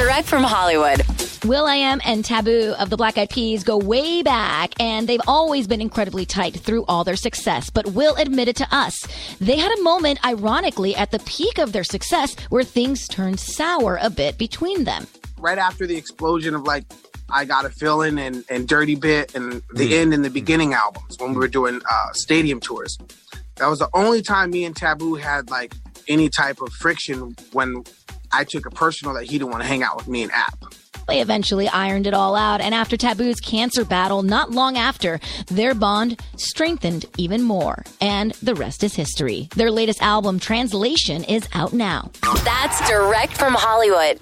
Direct from Hollywood. will.i.am and Taboo of the Black Eyed Peas go way back, and they've always been incredibly tight through all their success. But Will admitted to us they had a moment, ironically, at the peak of their success where things turned sour a bit between them. Right after the explosion of like I Gotta Feeling and, and Dirty Bit and the end and the beginning albums when we were doing uh, stadium tours. That was the only time me and Taboo had like any type of friction when I took it personal that he didn't want to hang out with me and App. They eventually ironed it all out, and after Taboo's cancer battle, not long after, their bond strengthened even more. And the rest is history. Their latest album, Translation, is out now. That's direct from Hollywood.